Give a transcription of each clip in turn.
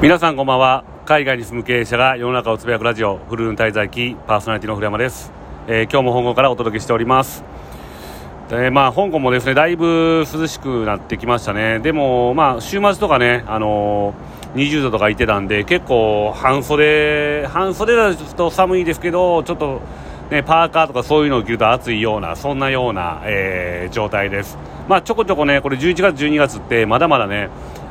皆さんこんばんは。海外に住む経営者が世の中をつぶやくラジオフルーン滞在記パーソナリティの古山です、えー、今日も香港からお届けしております。え、まあ香港もですねだいぶ涼しくなってきましたね。でもまあ週末とかねあのー、20度とかいてたんで結構半袖半袖だと寒いですけどちょっとね、パーカーとかそういうのを着ると暑いようなそんなような、えー、状態です、まあ、ちょこちょこねこれ11月、12月ってまだまだね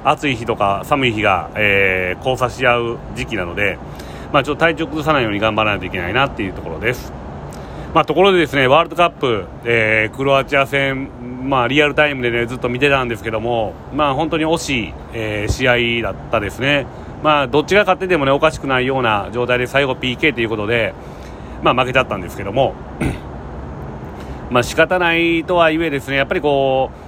暑い日とか寒い日が、えー、交差し合う時期なので、まあ、ちょっと体調崩さないように頑張らないといけないなっていうところです。まあ、ところでですねワールドカップ、えー、クロアチア戦、まあ、リアルタイムで、ね、ずっと見てたんですけども、まあ、本当に惜しい、えー、試合だったですね、まあ、どっちが勝ってても、ね、おかしくないような状態で最後 PK ということで、まあ、負けちゃったんですけども、まあ仕方ないとはいえですねやっぱりこう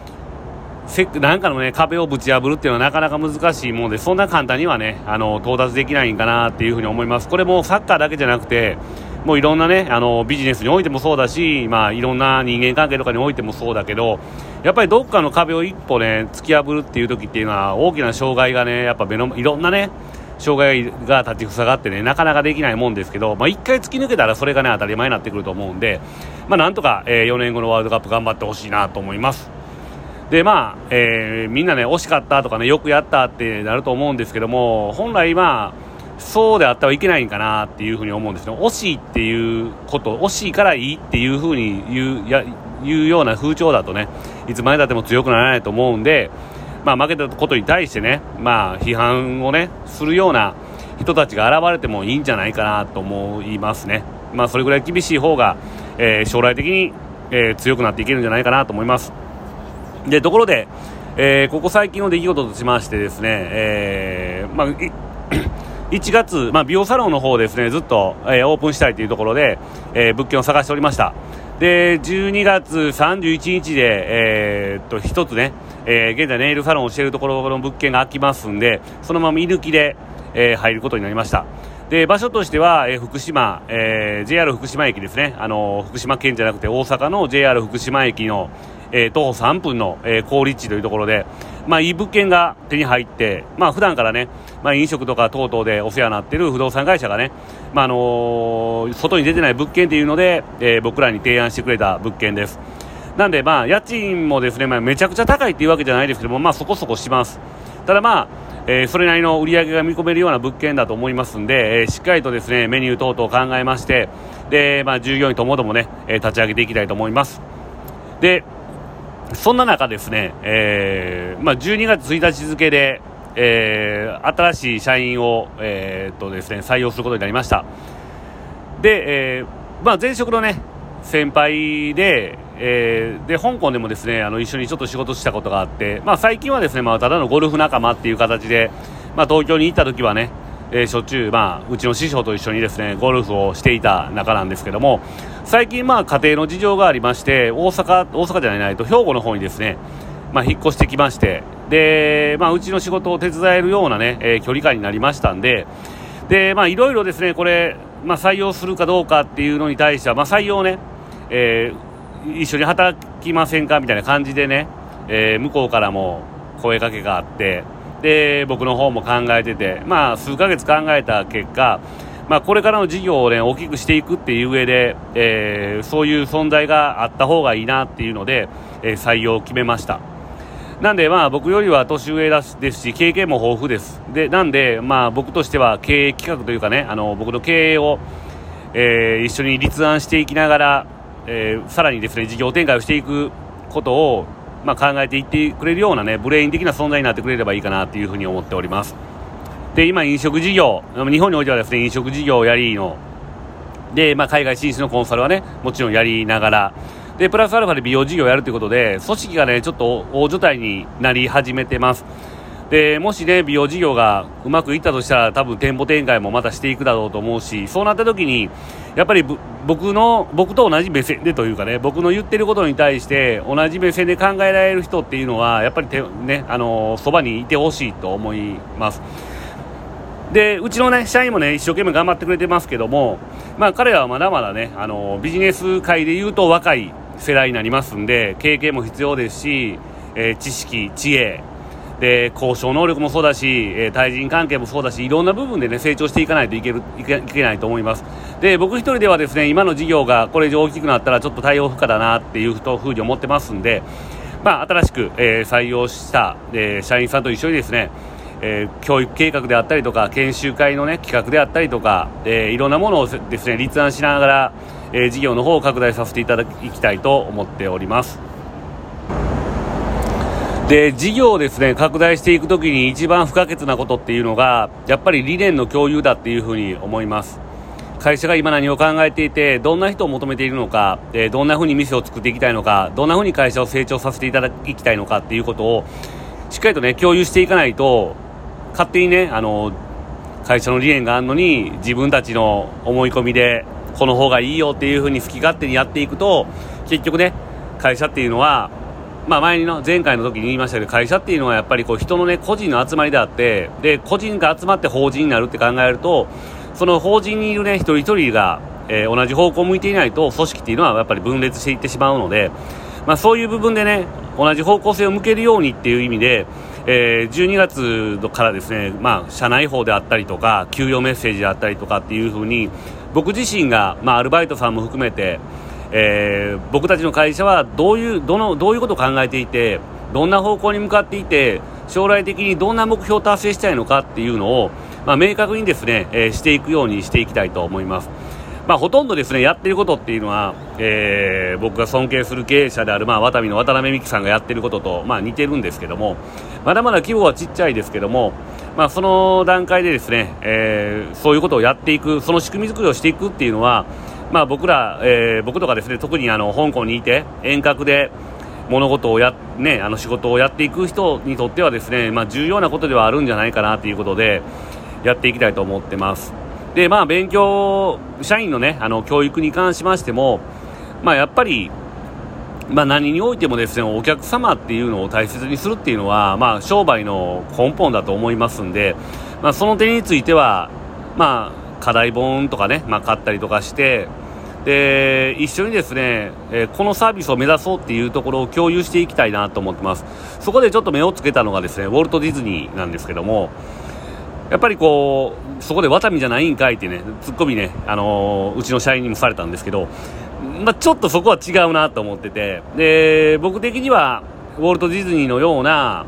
せなんかのね、壁をぶち破るっていうのはなかなか難しいもので、そんな簡単にはね、あの、到達できないんかなっていうふうに思います。これもサッカーだけじゃなくて、もういろんなね、あの、ビジネスにおいてもそうだし、まあ、いろんな人間関係とかにおいてもそうだけど、やっぱりどっかの壁を一歩ね、突き破るっていう時っていうのは、大きな障害がね、やっぱ目の、いろんなね、障害が立ち塞がってね、なかなかできないもんですけど、まあ、一回突き抜けたらそれがね、当たり前になってくると思うんで、まあ、なんとか、え、4年後のワールドカップ頑張ってほしいなと思います。でまあ、えー、みんなね惜しかったとかねよくやったってなると思うんですけども本来まあそうであってはいけないんかなっていうふうに思うんですよ惜しいっていうこと惜しいからいいっていうふうに言うや言うような風潮だとねいつまでたっても強くならないと思うんで、まあ、負けたことに対してね、まあ、批判をねするような人たちが現れてもいいんじゃないかなと思いますね、まあ、それぐらい厳しい方が、えー、将来的に、えー、強くなっていけるんじゃないかなと思います。でところで、えー、ここ最近の出来事としましてですね、えーまあ、1月、まあ、美容サロンの方ですねずっと、えー、オープンしたいというところで、えー、物件を探しておりました。で12月31日で、えー、っと1つね、えー、現在ネイルサロンをしているところの物件が空きますんでそのまま居抜きで、えー、入ることになりました。で場所としては、えー、福島、えー、JR 福島駅ですね、あのー、福島県じゃなくて大阪の JR 福島駅の、えー、徒歩3分の、えー、好立地というところで、まあ、いい物件が手に入って、まあ普段からね、まあ、飲食とか等々でお世話になっている不動産会社がね、まああのー、外に出てない物件というので、えー、僕らに提案してくれた物件です。なんで、まあ、家賃もですね、まあ、めちゃくちゃ高いっていうわけじゃないですけども、まあ、そこそこします。ただまあ、えー、それなりの売り上げが見込めるような物件だと思いますんで、えー、しっかりとですね、メニュー等々考えまして、で、まあ、従業員ともどもね、えー、立ち上げていきたいと思います。で、そんな中ですね、えーまあ、12月1日付で、えー、新しい社員を、えー、っとですね、採用することになりました。で、えーまあ、前職のね、先輩で、えー、で香港でもですねあの一緒にちょっと仕事したことがあって、まあ、最近はですね、まあ、ただのゴルフ仲間っていう形で、まあ、東京に行った時はね、えー、しょっちゅう、まあ、うちの師匠と一緒にですねゴルフをしていた仲なんですけども最近、まあ、家庭の事情がありまして大阪大阪じゃないと兵庫の方にですね、まあ、引っ越してきましてで、まあ、うちの仕事を手伝えるようなね、えー、距離感になりましたんでで、まあ、いろいろですねこれ、まあ、採用するかどうかっていうのに対しては、まあ、採用ね、えー、一緒に働きませんかみたいな感じでね、えー、向こうからも声かけがあってで僕の方も考えてて、まあ、数ヶ月考えた結果、まあ、これからの事業を、ね、大きくしていくっていう上で、えー、そういう存在があった方がいいなっていうので、えー、採用を決めました。なんで、まあ、僕よりは年上だしですし、経験も豊富です。で、なんで、まあ、僕としては経営企画というかね、あの、僕の経営を、えー、一緒に立案していきながら、え、さらにですね、事業展開をしていくことを、まあ、考えていってくれるようなね、ブレイン的な存在になってくれればいいかなというふうに思っております。で、今、飲食事業、日本においてはですね、飲食事業をやりの、で、まあ、海外進出のコンサルはね、もちろんやりながら、で、プラスアルファで美容事業をやるということで、組織がね、ちょっと大所帯になり始めてます。で、もしね、美容事業がうまくいったとしたら、多分店舗展開もまたしていくだろうと思うし、そうなった時に、やっぱり僕の、僕と同じ目線でというかね、僕の言ってることに対して同じ目線で考えられる人っていうのは、やっぱりね、あの、そばにいてほしいと思います。で、うちのね、社員もね、一生懸命頑張ってくれてますけども、まあ彼らはまだまだね、あの、ビジネス界で言うと若い世代になりますんで、経験も必要ですし、えー、知識、知恵、で交渉能力もそうだし、えー、対人関係もそうだしいろんな部分で、ね、成長していかないといけるいけいけないと思います。で僕一人ではですね今の事業がこれ以上大きくなったらちょっと対応不可だなっていうふうに思ってますんで、まあ、新しく、えー、採用した、えー、社員さんと一緒にですねえー、教育計画であったりとか研修会の、ね、企画であったりとか、えー、いろんなものをですね立案しながら、えー、事業の方を拡大させていただきたいと思っております。で事業をですね拡大していくときに一番不可欠なことっていうのがやっぱり理念の共有だっていうふうに思います会社が今何を考えていてどんな人を求めているのか、えどんなふうに店を作っていきたいのかどんなふうに会社を成長させていただきたいのかっていうことをしっかりとね共有していかないと勝手にねあの会社の理念があるのに自分たちの思い込みでこの方がいいよっていうふうに好き勝手にやっていくと結局ね会社っていうのはまあ、前の前回の時に言いましたけど会社っていうのはやっぱりこう人の、ね、個人の集まりであってで個人が集まって法人になるって考えるとその法人にいる、ね、一人一人が、えー、同じ方向を向いていないと組織っていうのはやっぱり分裂していってしまうので、まあ、そういう部分でね同じ方向性を向けるようにっていう意味で、えー、12月からですね、まあ、社内法であったりとか給与メッセージであったりとかっていうふうに僕自身が、まあ、アルバイトさんも含めてえー、僕たちの会社はどういうどのどういうことを考えていてどんな方向に向かっていて将来的にどんな目標を達成したいのかっていうのを、まあ、明確にですね、えー、していくようにしていきたいと思います。まあ、ほとんどですねやってることっていうのは、えー、僕が尊敬する経営者である、まあ、ワタミの渡辺美樹さんがやってることと、まあ、似てるんですけどもまだまだ規模はちっちゃいですけども、まあ、その段階でですね、えー、そういうことをやっていくその仕組み作りをしていくっていうのはまあ、僕ら、えー、僕とかですね特にあの香港にいて遠隔で物事をや、ね、あの仕事をやっていく人にとってはですね、まあ、重要なことではあるんじゃないかなということでやっていきたいと思ってます。でまあ、勉強社員の,、ね、あの教育に関しましても、まあ、やっぱり、まあ、何においてもですねお客様っていうのを大切にするっていうのは、まあ、商売の根本だと思いますんで、まあ、その点については、まあ、課題本とかね、まあ、買ったりとかしてで一緒にですね、えー、このサービスを目指そうっていうところを共有していきたいなと思ってます。そこでちょっと目をつけたのがですねウォルト・ディズニーなんですけどもやっぱりこうそこでワタミじゃないんかいってねツッコミね、あのー、うちの社員にもされたんですけど、まあ、ちょっとそこは違うなと思ってて。で僕的にはウォルト・ディズニーのような、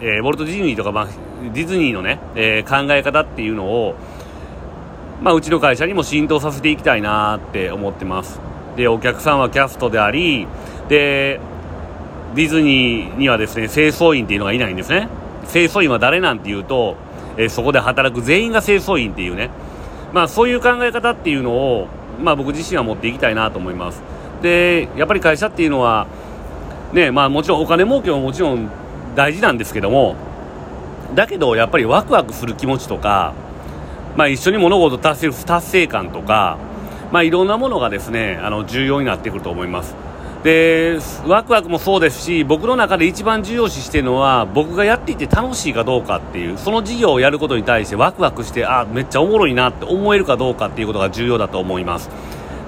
えー、ウォルト・ディズニーとか、まあ、ディズニーのね、えー、考え方っていうのをまあ、うちの会社にも浸透させていきたいなって思ってます。でお客さんはキャストでありでディズニーにはですね清掃員っていうのがいないんですね。清掃員は誰なんていうと、えー、そこで働く全員が清掃員っていうね。まあそういう考え方っていうのをまあ僕自身は持っていきたいなと思いますでやっぱり会社っていうのはねまあもちろんお金儲けももちろん大事なんですけどもだけどやっぱりワクワクする気持ちとかまあ、一緒に物事を達成する達成感とか、まあ、いろんなものがですねあの重要になってくると思います。でワクワクもそうですし僕の中で一番重要視しているのは僕がやっていて楽しいかどうかっていうその事業をやることに対してワクワクしてあめっちゃおもろいなって思えるかどうかっていうことが重要だと思います。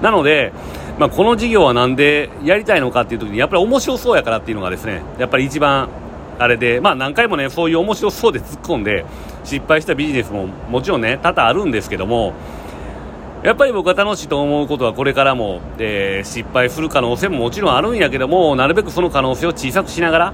なので、まあ、この事業は何でやりたいのかっていう時にやっぱり面白そうやからっていうのがですねやっぱり一番あれで、まあ、何回もねそういう面白そうで突っ込んで失敗したビジネスももちろんね多々あるんですけどもやっぱり僕が楽しいと思うことはこれからも、えー、失敗する可能性ももちろんあるんやけどもなるべくその可能性を小さくしながら、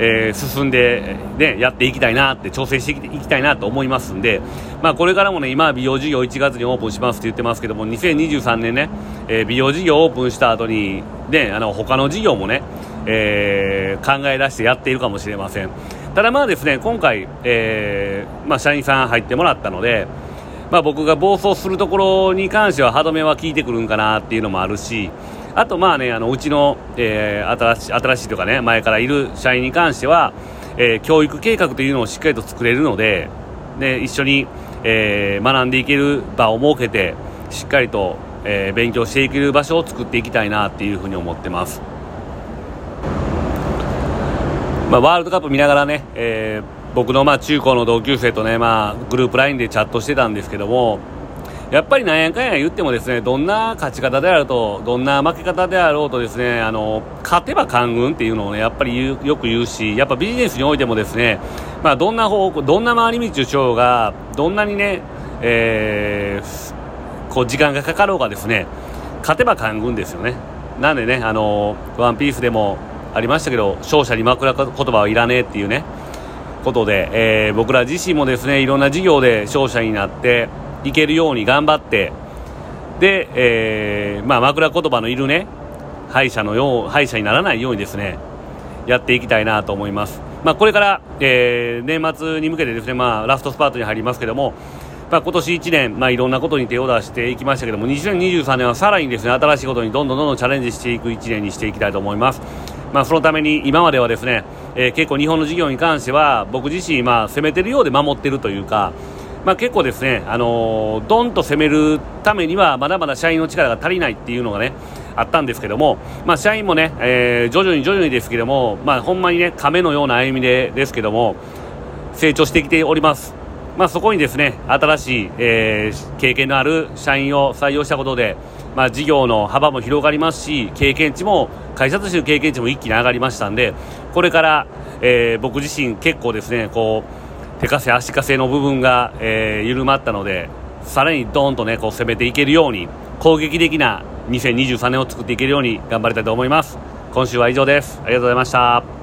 えー、進んで、ね、やっていきたいなって調整していきたいなと思いますんで、まあ、これからもね今美容事業1月にオープンしますって言ってますけども2023年ね、えー、美容事業オープンした後にねあの他の事業もねえ、考え出してやっているかもしれません。ただまあですね今回、え、まあ、社員さん入ってもらったので、まあ、僕が暴走するところに関しては歯止めは効いてくるんかなっていうのもあるしあとまあねあのうちの、えー、新しい新しいとかね前からいる社員に関しては、えー、教育計画というのをしっかりと作れるので、ね、一緒に、えー、学んでいける場を設けてしっかりと、え勉強していける場所を作っていきたいなっていうふうに思ってます。まあ、ワールドカップ見ながらね、えー、僕のまあ中高の同級生とね、まあ、グループ LINE でチャットしてたんですけどもやっぱりなんやかんや言ってもですね、どんな勝ち方であると、どんな負け方であろうとですね、あの、勝てば官軍っていうのをね、やっぱりよく言うし、やっぱビジネスにおいてもですね、まあ、どんな方向、どんな回り道をしようが、どんなにね、えー、こう、時間がかかろうがですね、勝てば官軍ですよね。なんでね、あの、ワンピースでもありましたけど、勝者に枕言葉はいらねえっていうね、ことで、えー、僕ら自身もですね、いろんな事業で勝者になって、いけるように頑張って、で、えー、まあ、枕言葉のいるね、敗者のよう、敗者にならないようにですね、やっていきたいなと思います。まあ、これから、えー、年末に向けてですね、まあ、ラストスパートに入りますけども、まあ、今年1年、まあ、いろんなことに手を出していきましたけども、2023年はさらにですね、新しいことにどんどんどんどんチャレンジしていく1年にしていきたいと思います。まあ、そのために今まではですね、えー、結構日本の事業に関しては、僕自身、まあ、攻めてるようで守ってるというか、まあ、結構ですね、あのー、ドンと攻めるためにはまだまだ社員の力が足りないっていうのがねあったんですけども、まあ、社員もね、えー、徐々に徐々にですけども、まあ、ほんまにね亀のような歩みでですけども成長してきております。まあ、そこにですね新しい、えー、経験のある社員を採用したことで、まあ、事業の幅も広がりますし経験値も会社としての経験値も一気に上がりましたんでこれから、えー、僕自身結構ですねこう手かせ足かせの部分が、えー、緩まったのでさらにドーンとねこう攻めていけるように攻撃的な2023年を作っていけるように頑張りたいと思います。今週は以上です。ありがとうございました。